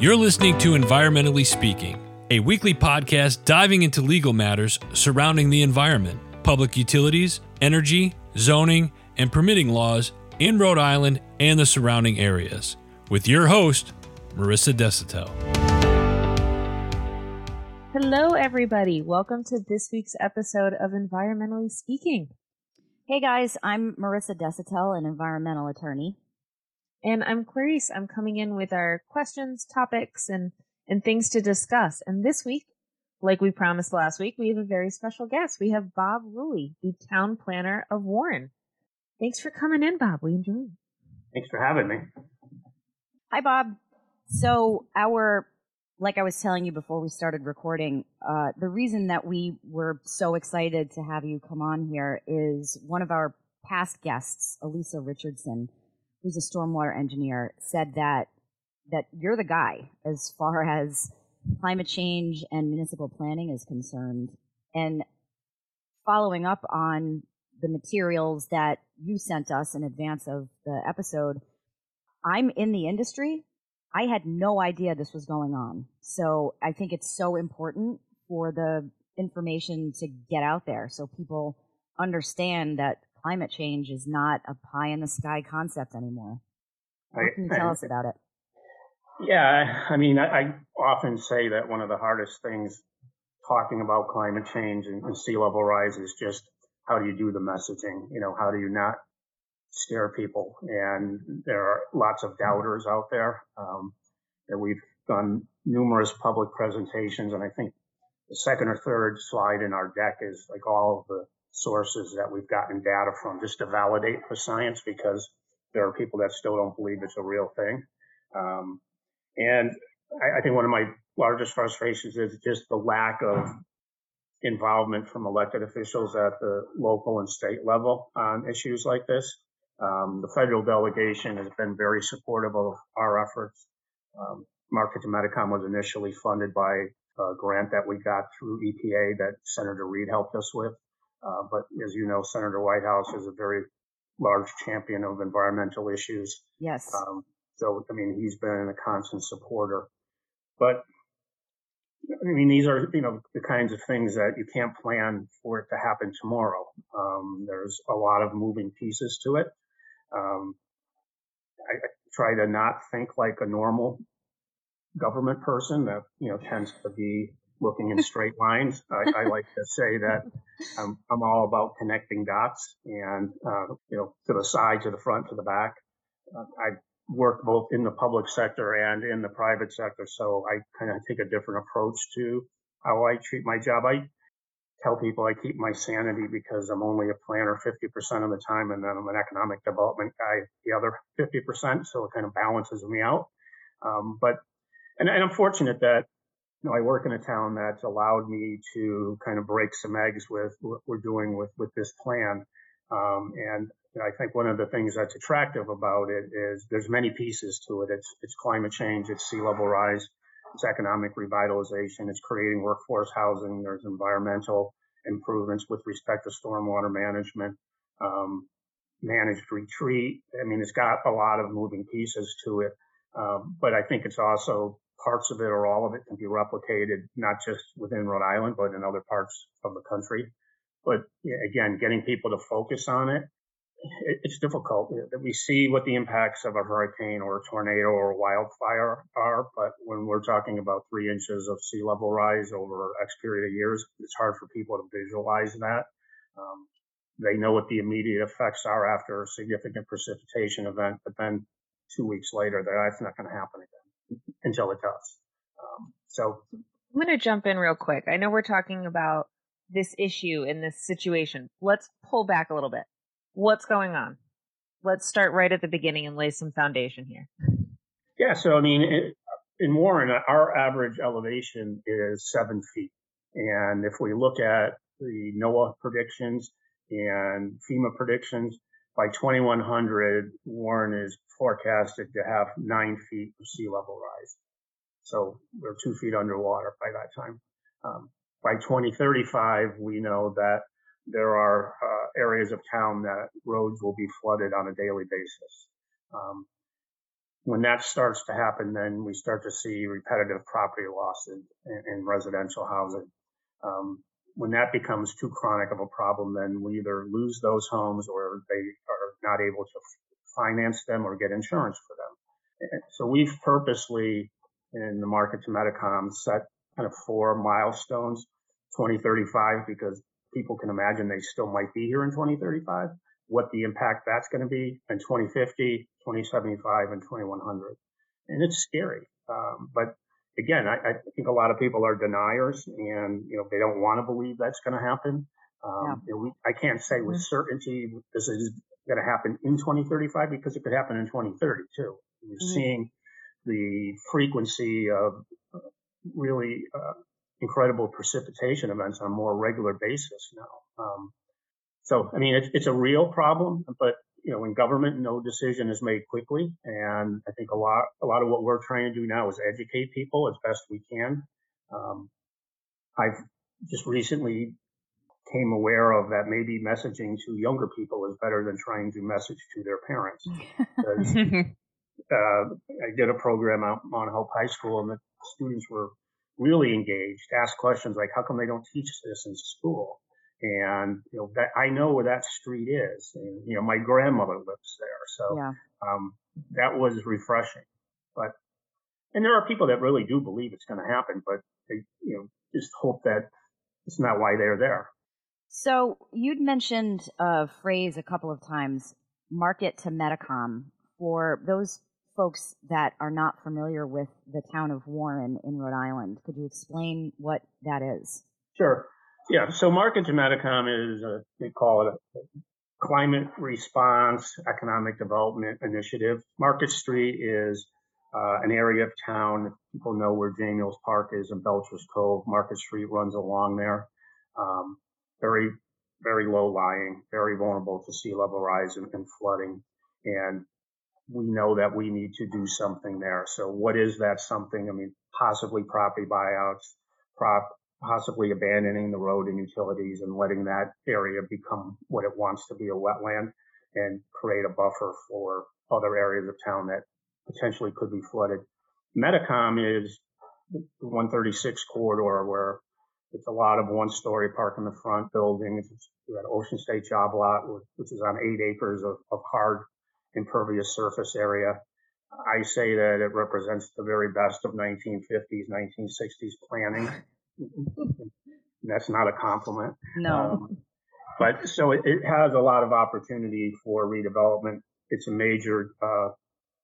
You're listening to Environmentally Speaking, a weekly podcast diving into legal matters surrounding the environment, public utilities, energy, zoning, and permitting laws in Rhode Island and the surrounding areas, with your host, Marissa Desautel. Hello, everybody. Welcome to this week's episode of Environmentally Speaking. Hey guys, I'm Marissa Desautel, an environmental attorney. And I'm Clarice. I'm coming in with our questions, topics, and, and things to discuss. And this week, like we promised last week, we have a very special guest. We have Bob Rulli, the town planner of Warren. Thanks for coming in, Bob. We enjoy it. Thanks for having me. Hi, Bob. So our, like I was telling you before we started recording, uh, the reason that we were so excited to have you come on here is one of our past guests, Elisa Richardson, who's a stormwater engineer, said that that you're the guy as far as climate change and municipal planning is concerned. And following up on the materials that you sent us in advance of the episode, I'm in the industry. I had no idea this was going on. So I think it's so important for the information to get out there so people understand that climate change is not a pie in the sky concept anymore. What can you tell us about it? Yeah, I mean, I, I, often say that one of the hardest things talking about climate change and, and, sea level rise is just how do you do the messaging? You know, how do you not scare people? And there are lots of doubters out there. Um, that we've done numerous public presentations, and I think the second or third slide in our deck is like all of the sources that we've gotten data from just to validate the science because there are people that still don't believe it's a real thing. Um, and I, I, think one of my largest frustrations is just the lack of involvement from elected officials at the local and state level on issues like this. Um, the federal delegation has been very supportive of our efforts. Um, Market to Metacom was initially funded by a grant that we got through EPA that Senator Reed helped us with. Uh, but as you know, Senator Whitehouse is a very large champion of environmental issues. Yes. Um, so, I mean, he's been a constant supporter. But, I mean, these are, you know, the kinds of things that you can't plan for it to happen tomorrow. Um, there's a lot of moving pieces to it. Um, I, I try to not think like a normal government person that, you know, tends to be looking in straight lines. I, I, like to say that I'm, I'm, all about connecting dots and, uh, you know, to the side, to the front, to the back. Uh, I work both in the public sector and in the private sector, so I kind of take a different approach to how I treat my job. I tell people I keep my sanity because I'm only a planner 50% of the time, and then I'm an economic development guy the other 50%, so it kind of balances me out. Um, but and, and I'm fortunate that you know, I work in a town that's allowed me to kind of break some eggs with what we're doing with, with this plan. Um, and I think one of the things that's attractive about it is there's many pieces to it. It's, it's climate change, it's sea level rise, it's economic revitalization, it's creating workforce housing, there's environmental improvements with respect to stormwater management, um, managed retreat. I mean, it's got a lot of moving pieces to it. Um, but I think it's also parts of it or all of it can be replicated, not just within Rhode Island, but in other parts of the country. But again, getting people to focus on it, it's difficult. We see what the impacts of a hurricane or a tornado or a wildfire are, but when we're talking about three inches of sea level rise over X period of years, it's hard for people to visualize that. Um, they know what the immediate effects are after a significant precipitation event, but then two weeks later, that's not going to happen again until it does. Um, so I'm going to jump in real quick. I know we're talking about this issue in this situation. Let's pull back a little bit. What's going on? Let's start right at the beginning and lay some foundation here. Yeah, so I mean, it, in Warren, our average elevation is seven feet. And if we look at the NOAA predictions and FEMA predictions, by 2100, Warren is forecasted to have nine feet of sea level rise. So we're two feet underwater by that time. Um, by 2035, we know that there are uh, areas of town that roads will be flooded on a daily basis. Um, when that starts to happen, then we start to see repetitive property losses in, in residential housing. Um, when that becomes too chronic of a problem, then we either lose those homes or they are not able to finance them or get insurance for them. So we've purposely in the market to Metacom set kind of four milestones, 2035, because people can imagine they still might be here in 2035, what the impact that's going to be in 2050, 2075, and 2100. And it's scary. Um, but again, I, I, think a lot of people are deniers and, you know, they don't want to believe that's going to happen. Um, yeah. you know, we, I can't say with mm-hmm. certainty this is going to happen in 2035 because it could happen in 2030 too. We're mm-hmm. seeing the frequency of really uh, incredible precipitation events on a more regular basis now. Um, so, I mean, it's, it's a real problem, but you know, in government, no decision is made quickly, and I think a lot, a lot of what we're trying to do now is educate people as best we can. Um, I've just recently came aware of that maybe messaging to younger people is better than trying to message to their parents. uh, I did a program out on Hope High School, and the students were really engaged, asked questions like, "How come they don't teach this in school?" And you know, that I know where that street is, and you know, my grandmother lives there, so yeah. um, that was refreshing. But and there are people that really do believe it's going to happen, but they, you know, just hope that it's not why they're there. So you'd mentioned a phrase a couple of times, market to Metacom. For those folks that are not familiar with the town of Warren in Rhode Island, could you explain what that is? Sure. Yeah. So Market to Metacom is, a, they call it a climate response economic development initiative. Market Street is uh, an area of town. People know where Jamil's Park is in Belcher's Cove. Market Street runs along there. Um, very, very low lying, very vulnerable to sea level rise and, and flooding. And we know that we need to do something there. So what is that something? I mean, possibly property buyouts, prop, possibly abandoning the road and utilities and letting that area become what it wants to be a wetland and create a buffer for other areas of town that potentially could be flooded. Metacom is the 136 corridor where it's a lot of one story park in the front buildings. It's got Ocean State job lot, which is on eight acres of, of hard impervious surface area. I say that it represents the very best of 1950s, 1960s planning. That's not a compliment. No. Um, but so it, it, has a lot of opportunity for redevelopment. It's a major uh,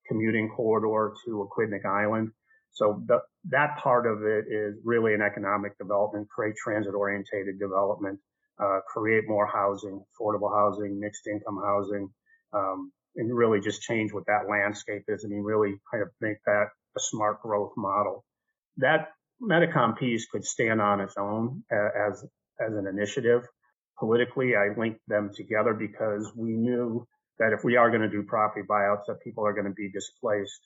commuting corridor to Aquidneck Island. So the, that part of it is really an economic development, create transit orientated development, uh, create more housing, affordable housing, mixed income housing, um, and really just change what that landscape is. I mean, really kind of make that a smart growth model. That Metacom piece could stand on its own as, as an initiative. Politically, I linked them together because we knew that if we are going to do property buyouts, that people are going to be displaced.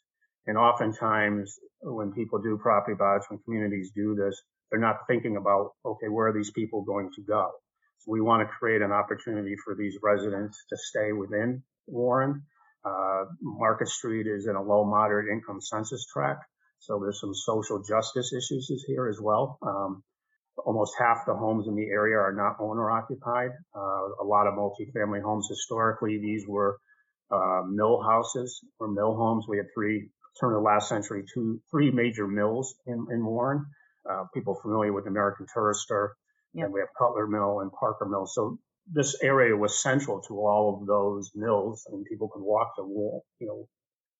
And oftentimes when people do property buyouts, when communities do this, they're not thinking about, okay, where are these people going to go? So we want to create an opportunity for these residents to stay within Warren. Uh, Market Street is in a low moderate income census tract. So there's some social justice issues here as well. Um, almost half the homes in the area are not owner occupied. Uh, a lot of multifamily homes historically, these were uh, mill houses or mill homes. We had three turn of the last century, two, three major mills in, in Warren. Uh, people familiar with American Tourister, yep. and we have Cutler Mill and Parker Mill. So this area was central to all of those mills, and people could walk to you know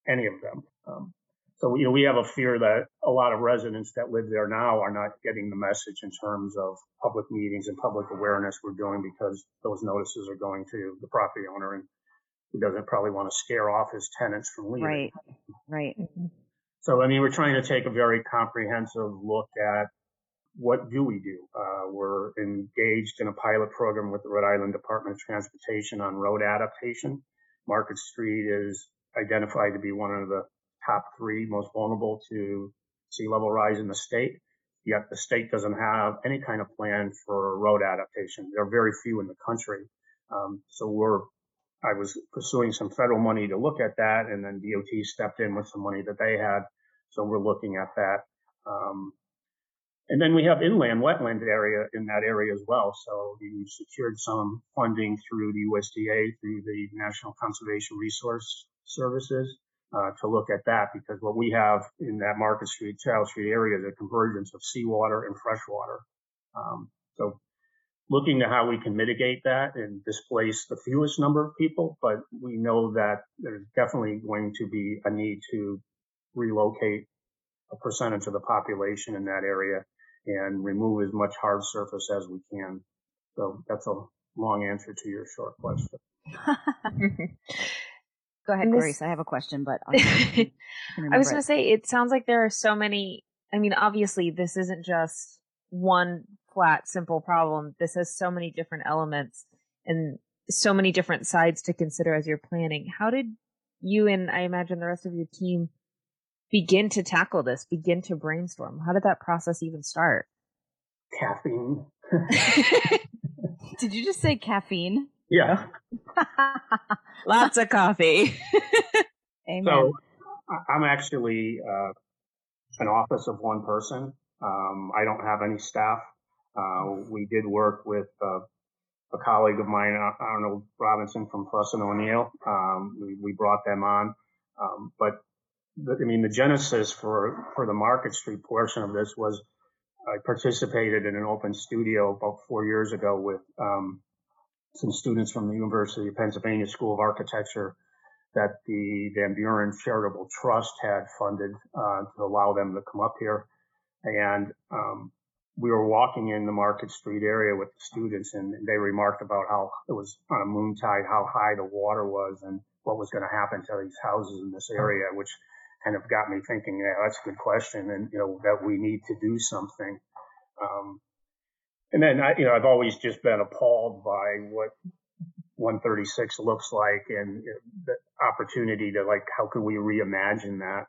any of them. Um, so you know we have a fear that a lot of residents that live there now are not getting the message in terms of public meetings and public awareness we're doing because those notices are going to the property owner and he doesn't probably want to scare off his tenants from leaving. Right, right. So, I mean, we're trying to take a very comprehensive look at what do we do. Uh, we're engaged in a pilot program with the Rhode Island Department of Transportation on road adaptation. Market Street is identified to be one of the top three most vulnerable to sea level rise in the state. Yet the state doesn't have any kind of plan for road adaptation. There are very few in the country. Um, so we're I was pursuing some federal money to look at that, and then DOT stepped in with some money that they had. So we're looking at that. Um, and then we have inland wetland area in that area as well. So we've secured some funding through the USDA, through the National Conservation Resource Services, uh, to look at that because what we have in that Market Street, Charles Street area is a convergence of seawater and freshwater. Um, so looking to how we can mitigate that and displace the fewest number of people, but we know that there's definitely going to be a need to relocate a percentage of the population in that area and remove as much hard surface as we can. So that's a long answer to your short question. Go ahead, Grace. I have a question, but I, I was going to say, it sounds like there are so many. I mean, obviously, this isn't just one flat, simple problem. This has so many different elements and so many different sides to consider as you're planning. How did you and I imagine the rest of your team begin to tackle this, begin to brainstorm? How did that process even start? Caffeine. did you just say caffeine? Yeah. Lots of coffee. Amen. So I'm actually uh, an office of one person. Um, I don't have any staff. Uh, we did work with uh, a colleague of mine, Arnold Robinson from and O'Neill. Um, we, we, brought them on, um, but the, I mean, the genesis for for the Market Street portion of this was I participated in an open studio about four years ago with um, some students from the University of Pennsylvania School of Architecture that the Van Beuren Charitable Trust had funded uh, to allow them to come up here. And um, we were walking in the Market Street area with the students, and they remarked about how it was on a moon tide, how high the water was, and what was going to happen to these houses in this area, which kind of got me thinking, yeah, that's a good question, and you know that we need to do something. Um, and then I, you know, I've always just been appalled by what 136 looks like and the opportunity to like, how could we reimagine that?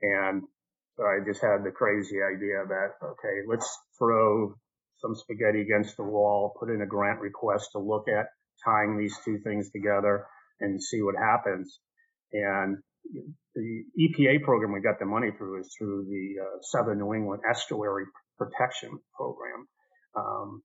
And so I just had the crazy idea that, okay, let's throw some spaghetti against the wall, put in a grant request to look at tying these two things together and see what happens. And the EPA program we got the money through is through the uh, Southern New England Estuary Protection Program um,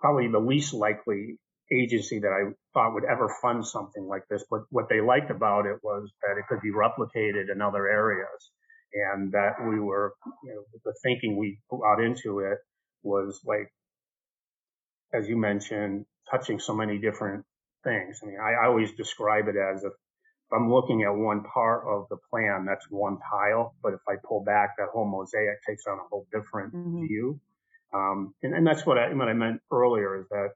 probably the least likely agency that I thought would ever fund something like this. But what they liked about it was that it could be replicated in other areas and that we were, you know, the thinking we brought into it was like, as you mentioned, touching so many different things. I mean, I, I always describe it as if I'm looking at one part of the plan, that's one tile. But if I pull back, that whole mosaic takes on a whole different mm-hmm. view. Um, and, and that's what I, what I meant earlier is that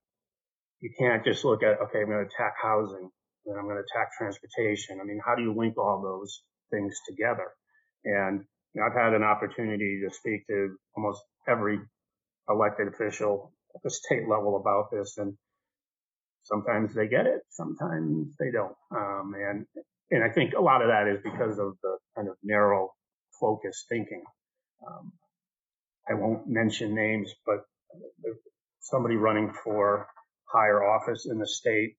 you can't just look at, okay, I'm going to attack housing and I'm going to attack transportation. I mean, how do you link all those things together? And you know, I've had an opportunity to speak to almost every elected official at the state level about this, and sometimes they get it, sometimes they don't. Um, and and I think a lot of that is because of the kind of narrow focus thinking. Um, I won't mention names, but somebody running for higher office in the state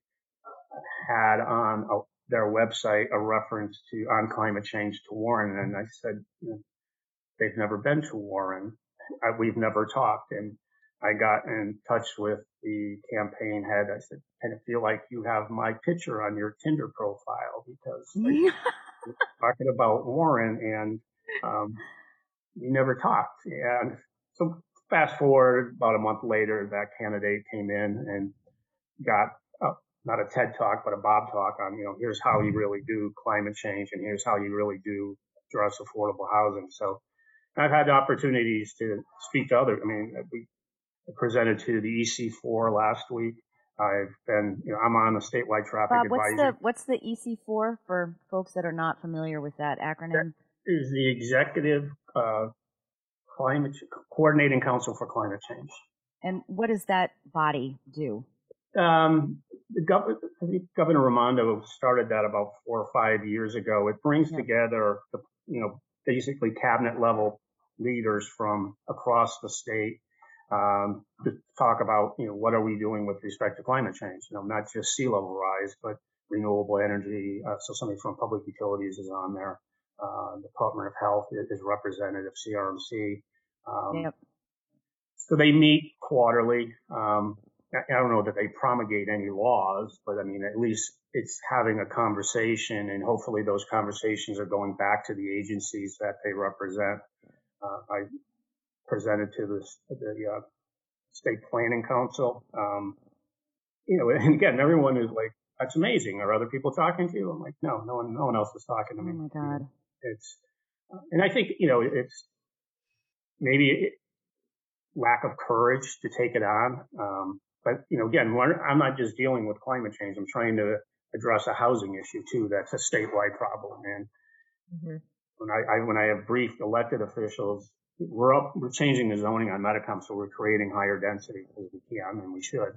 had on a, their website a reference to on climate change to Warren, and I said, you know, they've never been to Warren. I, we've never talked, and I got in touch with the campaign head. I said, "Can it feel like you have my picture on your Tinder profile because like, talking about Warren and um, we never talked. And so fast forward about a month later, that candidate came in and got uh, not a TED talk, but a Bob talk on, you know, here's how you really do climate change and here's how you really do address affordable housing. So I've had opportunities to speak to other, I mean, we presented to the EC4 last week. I've been, you know, I'm on the statewide traffic Bob, advisory. What's the, what's the EC4 for folks that are not familiar with that acronym? That is the Executive uh, Climate Coordinating Council for Climate Change. And what does that body do? Um, Gov- Governor Raimondo started that about four or five years ago. It brings yeah. together, the, you know, basically cabinet level leaders from across the state um, to talk about, you know, what are we doing with respect to climate change? You know, not just sea level rise, but renewable energy. Uh, so somebody from public utilities is on there. Uh, Department of Health is representative, CRMC. Um, yep. So they meet quarterly. Um, I don't know that they promulgate any laws, but I mean, at least it's having a conversation, and hopefully those conversations are going back to the agencies that they represent. Uh, I presented to the, the uh, state planning council. Um, you know, and again, everyone is like, "That's amazing." Are other people talking to you? I'm like, "No, no one, no one else is talking to me." Oh my god! It's, and I think you know, it's maybe lack of courage to take it on. Um, but you know, again, I'm not just dealing with climate change. I'm trying to address a housing issue too. That's a statewide problem. And mm-hmm. when I, I, when I have briefed elected officials, we're up, we're changing the zoning on Metacom, so we're creating higher density because we can and we should.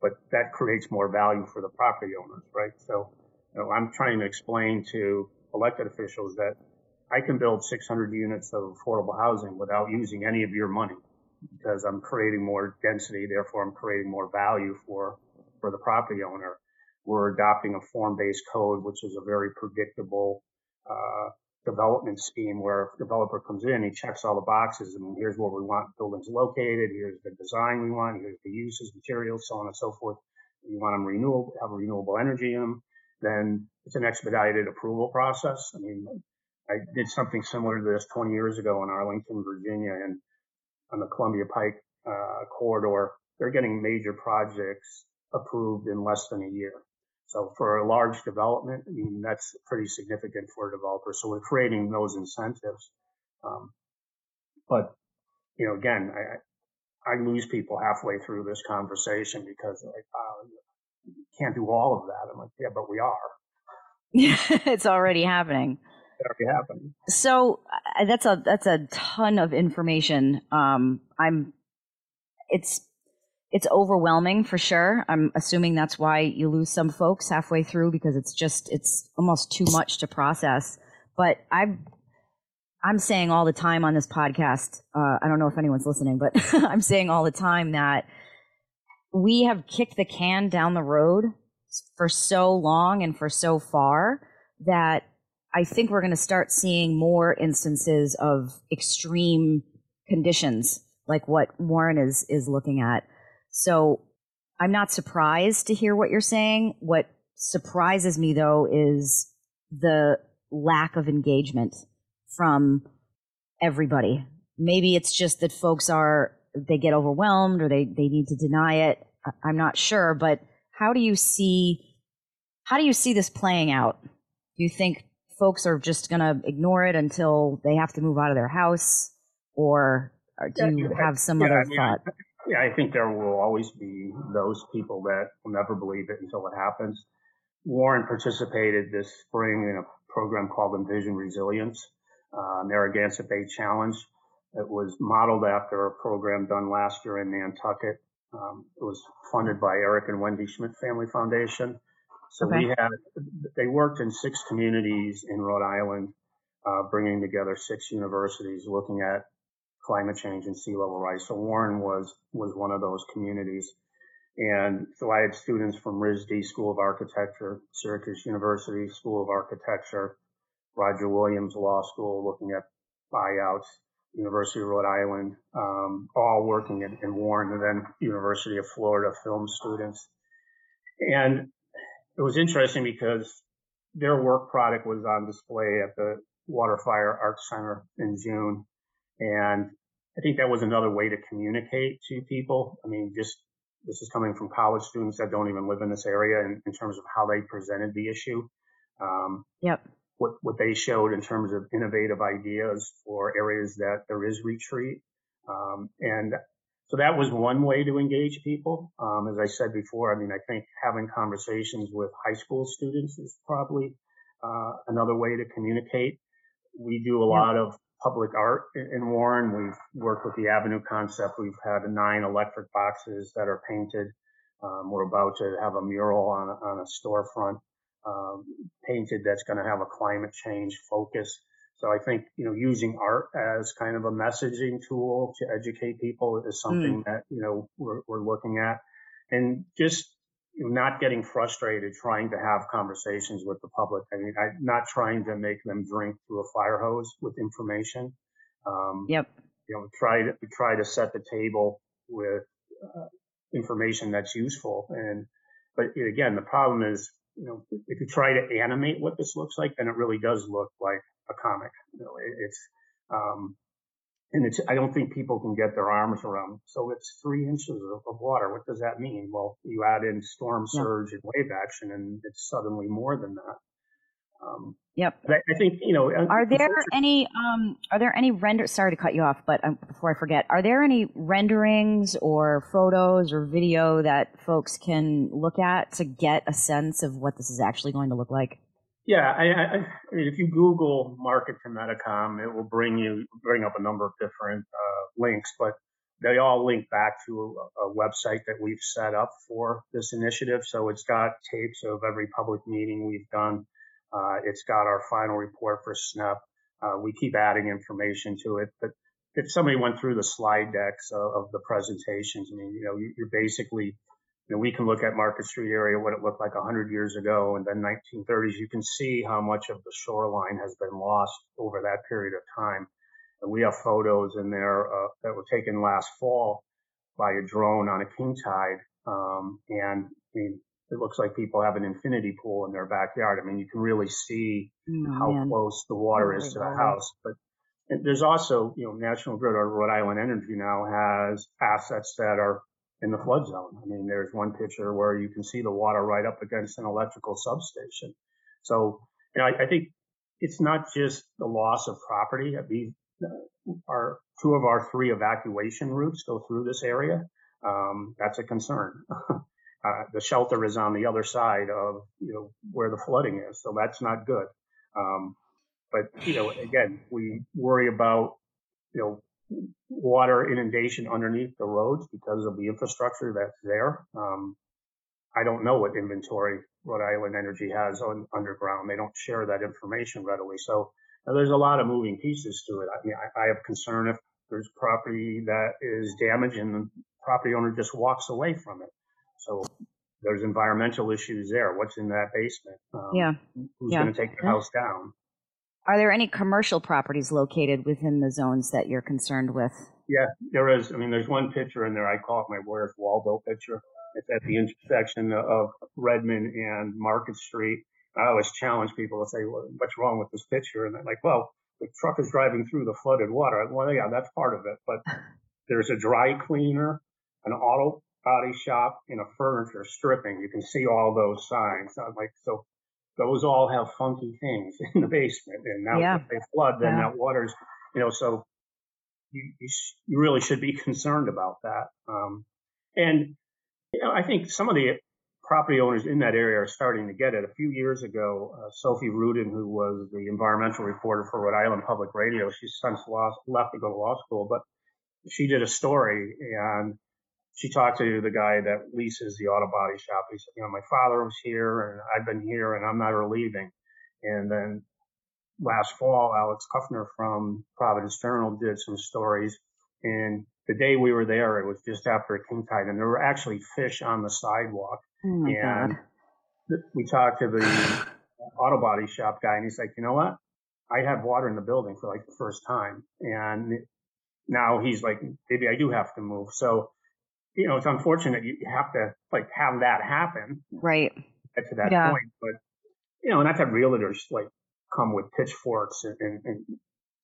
But that creates more value for the property owners, right? So, you know, I'm trying to explain to elected officials that I can build 600 units of affordable housing without using any of your money because I'm creating more density, therefore I'm creating more value for, for the property owner. We're adopting a form-based code, which is a very predictable, uh, development scheme where a developer comes in, he checks all the boxes. and here's where we want buildings located. Here's the design we want. Here's the uses, materials, so on and so forth. You want them renewable, have renewable energy in them. Then it's an expedited approval process. I mean, I did something similar to this 20 years ago in Arlington, Virginia, and on the Columbia Pike uh, corridor, they're getting major projects approved in less than a year. So for a large development, I mean, that's pretty significant for a developer. So we're creating those incentives. Um, but, you know, again, I, I lose people halfway through this conversation because like, can't do all of that. I'm like, yeah, but we are. it's already happening already happening. So uh, that's a that's a ton of information. Um, I'm it's it's overwhelming for sure. I'm assuming that's why you lose some folks halfway through because it's just it's almost too much to process. But I'm I'm saying all the time on this podcast. Uh, I don't know if anyone's listening, but I'm saying all the time that we have kicked the can down the road for so long and for so far that I think we're going to start seeing more instances of extreme conditions like what Warren is is looking at. So I'm not surprised to hear what you're saying. What surprises me though is the lack of engagement from everybody. Maybe it's just that folks are they get overwhelmed or they they need to deny it. I'm not sure, but how do you see how do you see this playing out? Do you think folks are just going to ignore it until they have to move out of their house, or, or do you have some yeah, other I mean, thought? Yeah, I think there will always be those people that will never believe it until it happens. Warren participated this spring in a program called Envision Resilience, uh, Narragansett Bay Challenge. It was modeled after a program done last year in Nantucket. Um, it was funded by Eric and Wendy Schmidt Family Foundation. So okay. we had, they worked in six communities in Rhode Island, uh, bringing together six universities looking at climate change and sea level rise. So Warren was, was one of those communities. And so I had students from RISD School of Architecture, Syracuse University School of Architecture, Roger Williams Law School looking at buyouts, University of Rhode Island, um, all working in, Warren, and then University of Florida film students. And it was interesting because their work product was on display at the Waterfire Art Center in June. And I think that was another way to communicate to people. I mean, just this is coming from college students that don't even live in this area in, in terms of how they presented the issue. Um, yep. What, what they showed in terms of innovative ideas for areas that there is retreat. Um, and so that was one way to engage people. Um, as I said before, I mean, I think having conversations with high school students is probably uh, another way to communicate. We do a lot of public art in Warren. We've worked with the Avenue concept. We've had nine electric boxes that are painted. Um, we're about to have a mural on on a storefront um, painted that's going to have a climate change focus. So I think, you know, using art as kind of a messaging tool to educate people is something mm. that, you know, we're, we're looking at and just you know, not getting frustrated trying to have conversations with the public. I mean, I, not trying to make them drink through a fire hose with information. Um, yep. You know, try to try to set the table with uh, information that's useful. And but again, the problem is, you know, if you try to animate what this looks like, then it really does look like a comic. You know, it, it's um, and it's I don't think people can get their arms around. So it's three inches of, of water. What does that mean? Well, you add in storm surge yeah. and wave action, and it's suddenly more than that. Um, yep. I, I, think you know. Are there any um, Are there any render? Sorry to cut you off, but um, before I forget, are there any renderings or photos or video that folks can look at to get a sense of what this is actually going to look like? Yeah, I, I, I mean, if you Google market to Metacom, it will bring you bring up a number of different uh, links, but they all link back to a, a, website that we've set up for this initiative. So it's got tapes of every public meeting we've done. Uh, it's got our final report for SNEP. Uh, we keep adding information to it, but if somebody went through the slide decks of, of the presentations, I mean, you know, you, you're basically you know, we can look at Market Street area, what it looked like 100 years ago, and then 1930s. You can see how much of the shoreline has been lost over that period of time. And we have photos in there uh, that were taken last fall by a drone on a king tide. Um, and I mean, it looks like people have an infinity pool in their backyard. I mean, you can really see oh, how man. close the water is to the house. But there's also, you know, National Grid or Rhode Island Energy now has assets that are in the flood zone. I mean, there's one picture where you can see the water right up against an electrical substation. So, you know, I, I think it's not just the loss of property. These are two of our three evacuation routes go through this area. Um, that's a concern. uh, the shelter is on the other side of you know where the flooding is, so that's not good. Um, but you know, again, we worry about you know water inundation underneath the roads because of the infrastructure that's there. Um, I don't know what inventory Rhode Island Energy has on underground. They don't share that information readily. So there's a lot of moving pieces to it. I mean, I, I have concern if there's property that is damaged and the property owner just walks away from it. So there's environmental issues there. What's in that basement? Um, yeah. Who's yeah. going to take the house down? Are there any commercial properties located within the zones that you're concerned with? Yeah, there is. I mean, there's one picture in there. I call it my Where's Waldo picture. It's at the intersection of Redmond and Market Street. I always challenge people to say, well, what's wrong with this picture? And they're like, well, the truck is driving through the flooded water. Well, yeah, that's part of it. But there's a dry cleaner, an auto body shop, and a furniture stripping. You can see all those signs. I'm like, so those all have funky things in the basement. And now yeah. if they flood, then yeah. that water's, you know, so you, you, you, really should be concerned about that. Um, and, you know, I think some of the property owners in that area are starting to get it. A few years ago, uh, Sophie Rudin, who was the environmental reporter for Rhode Island Public Radio, she's since lost, left to go to law school, but she did a story and she talked to the guy that leases the auto body shop. He said, you know, my father was here and I've been here and I'm never leaving. And then last fall, Alex Kuffner from Providence Journal did some stories. And the day we were there, it was just after a king tide and there were actually fish on the sidewalk. Oh and God. we talked to the auto body shop guy and he's like, you know what? I have water in the building for like the first time. And now he's like, maybe I do have to move. So you know, it's unfortunate you have to like have that happen. Right. Get to that yeah. point. But, you know, and I've had realtors like come with pitchforks and, and, and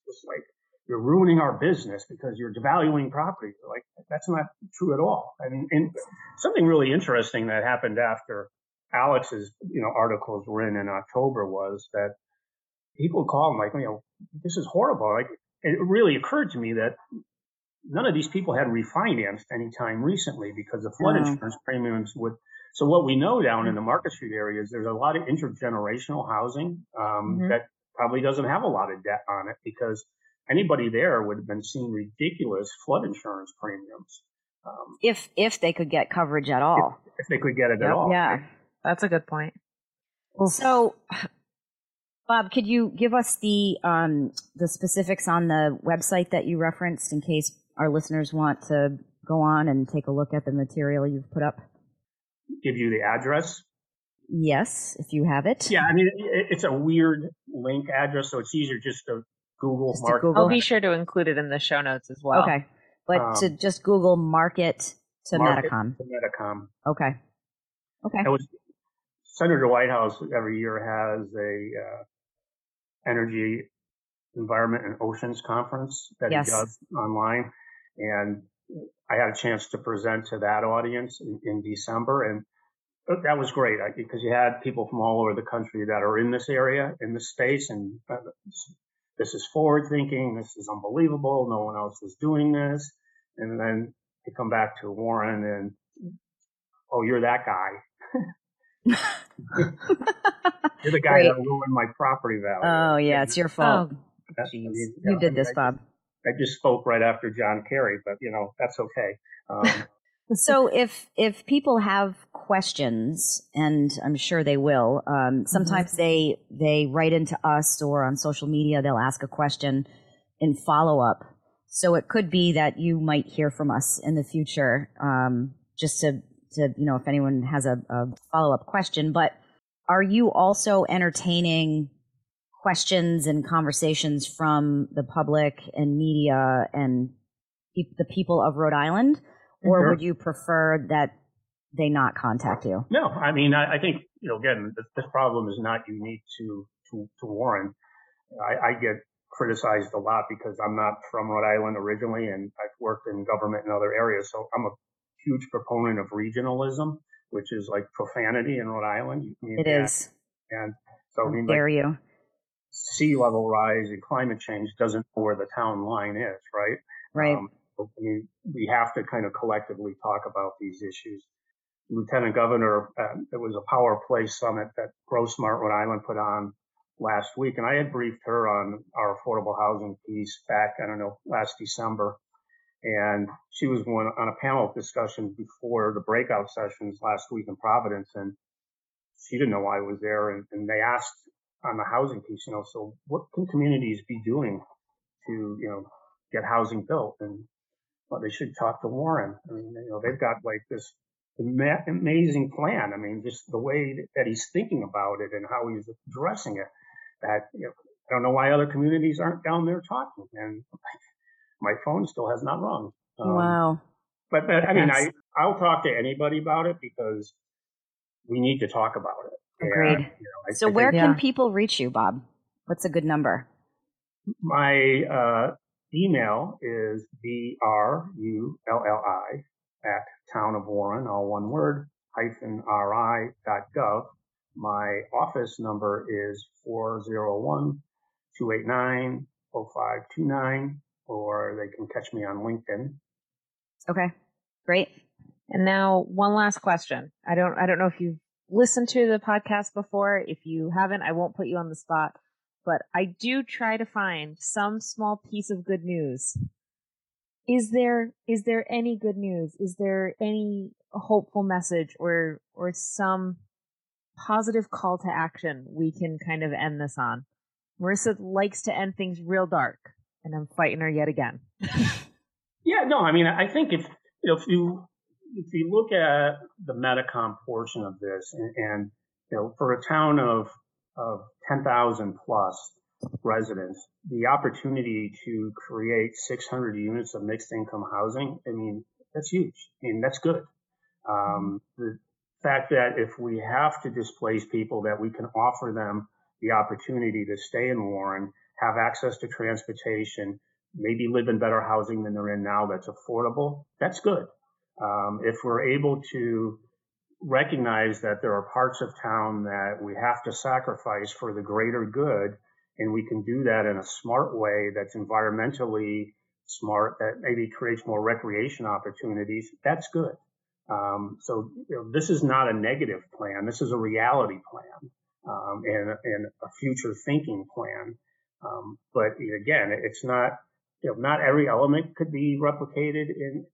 just like, you're ruining our business because you're devaluing property. Like, that's not true at all. I mean, and something really interesting that happened after Alex's, you know, articles were in in October was that people called like, you know, this is horrible. Like, it really occurred to me that none of these people had refinanced any time recently because the flood mm. insurance premiums would. So what we know down in the Market Street area is there's a lot of intergenerational housing um, mm-hmm. that probably doesn't have a lot of debt on it because anybody there would have been seeing ridiculous flood insurance premiums. Um, if if they could get coverage at all, if, if they could get it yep. at all, yeah, that's a good point. Well, so Bob, could you give us the um, the specifics on the website that you referenced in case our listeners want to go on and take a look at the material you've put up? Give you the address. Yes, if you have it. Yeah, I mean it's a weird link address, so it's easier just to Google Just to. Google. I'll be sure to include it in the show notes as well. Okay, but Um, to just Google market to Market Metacom. to Metacom. Okay. Okay. That was Senator Whitehouse every year has a uh, energy, environment, and oceans conference that Yes. he does online, and I had a chance to present to that audience in, in December, and that was great because you had people from all over the country that are in this area, in this space, and uh, this is forward thinking, this is unbelievable, no one else is doing this, and then you come back to Warren and oh, you're that guy. You're the guy Great. that ruined my property value. oh yeah, it's your fault. Oh, I jeez. mean, you know, did I- this, I, Bob. I just spoke right after John Kerry, but you know that's okay. Um, so if if people have questions and i'm sure they will um, sometimes they they write into us or on social media they'll ask a question in follow-up. So it could be that you might hear from us in the future um, just to to you know if anyone has a, a follow-up question. But are you also entertaining questions and conversations from the public and media and the people of rhode island or Sure. would you prefer that they not contact you? no, I mean I, I think you know again this, this problem is not unique to to, to Warren. I, I get criticized a lot because I'm not from Rhode Island originally, and I've worked in government in other areas, so I'm a huge proponent of regionalism, which is like profanity in Rhode Island. Mean, It and- and so I mean, like, dare you? Sea level rise and climate change doesn't know where the town line is, right? Right. Um, I mean, we have to kind of collectively talk about these issues. Lieutenant Governor, uh, there was a power play summit that Grow Smart Rhode Island put on last week, and I had briefed her on our affordable housing piece back, I don't know, last December. And she was one on a panel discussion before the breakout sessions last week in Providence, and she didn't know why I was there. And, and they asked on the housing piece, you know, so what can communities be doing to, you know, get housing built? And well, they should talk to Warren. I mean, you know, they've got like this amazing plan. I mean, just the way that he's thinking about it and how he's addressing it. That you know, I don't know why other communities aren't down there talking. And my phone still has not rung. Um, wow. But, but I mean, Yes. I I'll talk to anybody about it because we need to talk about it. And, Agreed. you know, I- So I where think can Yeah. people reach you, Bob? What's a good number? my uh, email is b r u l l i at town of Warren, all one word hyphen r i dot gov. My office number is 401-289-0529, or they can catch me on LinkedIn. Okay. Great. And now one last question. I don't I don't know if you've listened to the podcast before. If you haven't, I won't put you on the spot. But I do try to find some small piece of good news. Is there is there any good news? Is there any hopeful message or or some positive call to action we can kind of end this on? Marissa likes to end things real dark, and I'm fighting her yet again. Yeah, no, I mean, I think if if you if you look at the Metacom portion of this, and, and you know, for a town of of ten thousand plus residents, the opportunity to create six hundred units of mixed income housing, I mean, that's huge. I mean, that's good. Um, the fact that if we have to displace people, that we can offer them the opportunity to stay in Warren, have access to transportation, maybe live in better housing than they're in now that's affordable, that's good. Um, if we're able to recognize that there are parts of town that we have to sacrifice for the greater good, and we can do that in a smart way that's environmentally smart, that maybe creates more recreation opportunities, that's good. Um, so you know, this is not a negative plan. This is a reality plan um, and, and a future thinking plan. Um, but again, it's not you know, not every element could be replicated in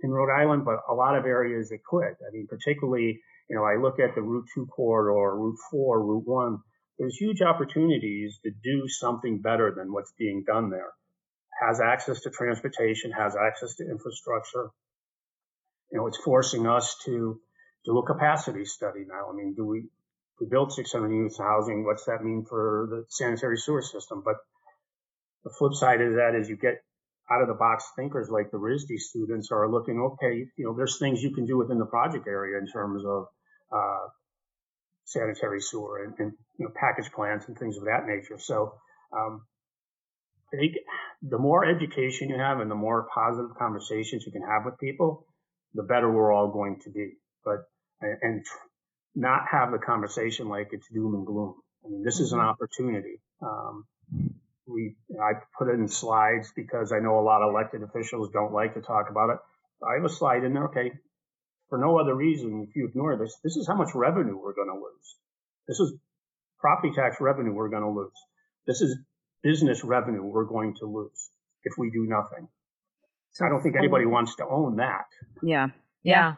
in Rhode Island, but a lot of areas it could. I mean, particularly, you know, I look at the Route 2 corridor, Route 4, Route 1. there's huge opportunities to do something better than what's being done there. Has access to transportation, has access to infrastructure. You know, it's forcing us to do a capacity study now. I mean, do we, we build 600 units of housing? What's that mean for the sanitary sewer system? But the flip side of that is you get out of the box thinkers like the RISD students are looking, okay, you know, there's things you can do within the project area in terms of uh, sanitary sewer and, and, you know package plants and things of that nature. So um, I think the more education you have and the more positive conversations you can have with people, the better we're all going to be. But and not have the conversation like it's doom and gloom. I mean, this is an mm-hmm. opportunity. Um, we I put it in slides because I know a lot of elected officials don't like to talk about it. I have a slide in there. Okay, for no other reason, if you ignore this, this is how much revenue we're going to lose. This is property tax revenue we're going to lose. This is business revenue we're going to lose if we do nothing. So I don't think anybody wants to own that. Yeah. Yeah.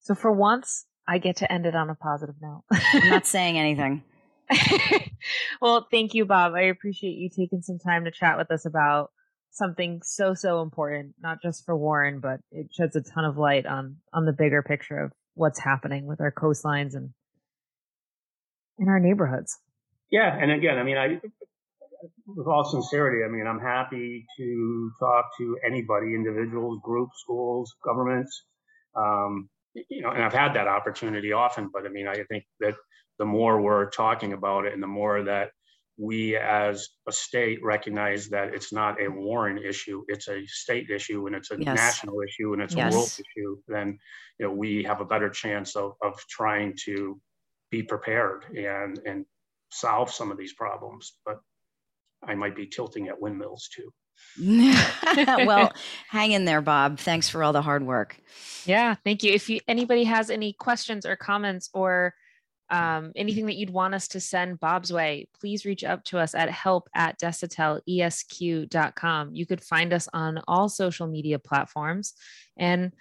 So for once, I get to end it on a positive note. I'm not saying anything. well, thank you, Bob. I appreciate you taking some time to chat with us about something so so important not just for warren but it sheds a ton of light on on the bigger picture of what's happening with our coastlines and in our neighborhoods yeah and again i mean i with all sincerity i mean i'm happy to talk to anybody individuals groups schools governments um, you know and i've had that opportunity often but i mean i think that the more we're talking about it and the more that we as a state recognize that it's not a Warren issue, it's a state issue and it's a yes. national issue and it's yes. a world issue, then you know we have a better chance of, of trying to be prepared and and solve some of these problems. But I might be tilting at windmills too. well, hang in there, Bob. Thanks for all the hard work. Yeah, thank you. If you, anybody has any questions or comments or um, anything that you'd want us to send Bob's way, please reach out to us at help at desautelesq.com. You could find us on all social media platforms. And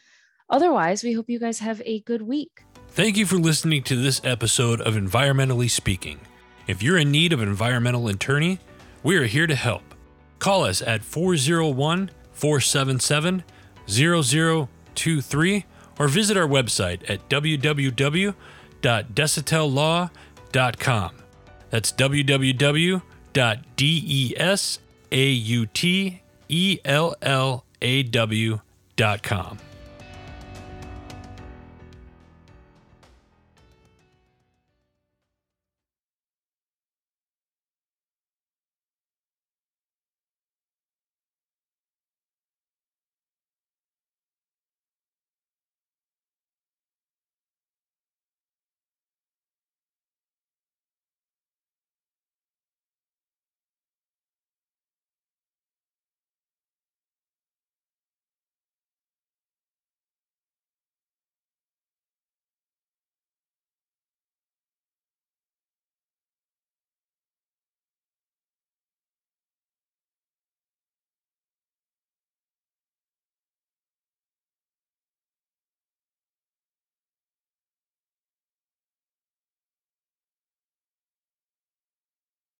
otherwise, we hope you guys have a good week. Thank you for listening to this episode of Environmentally Speaking. If you're in need of an environmental attorney, we are here to help. Call us at 401 477 0023 or visit our website at www www.desautellaw.com. That's www.desautellaw.com.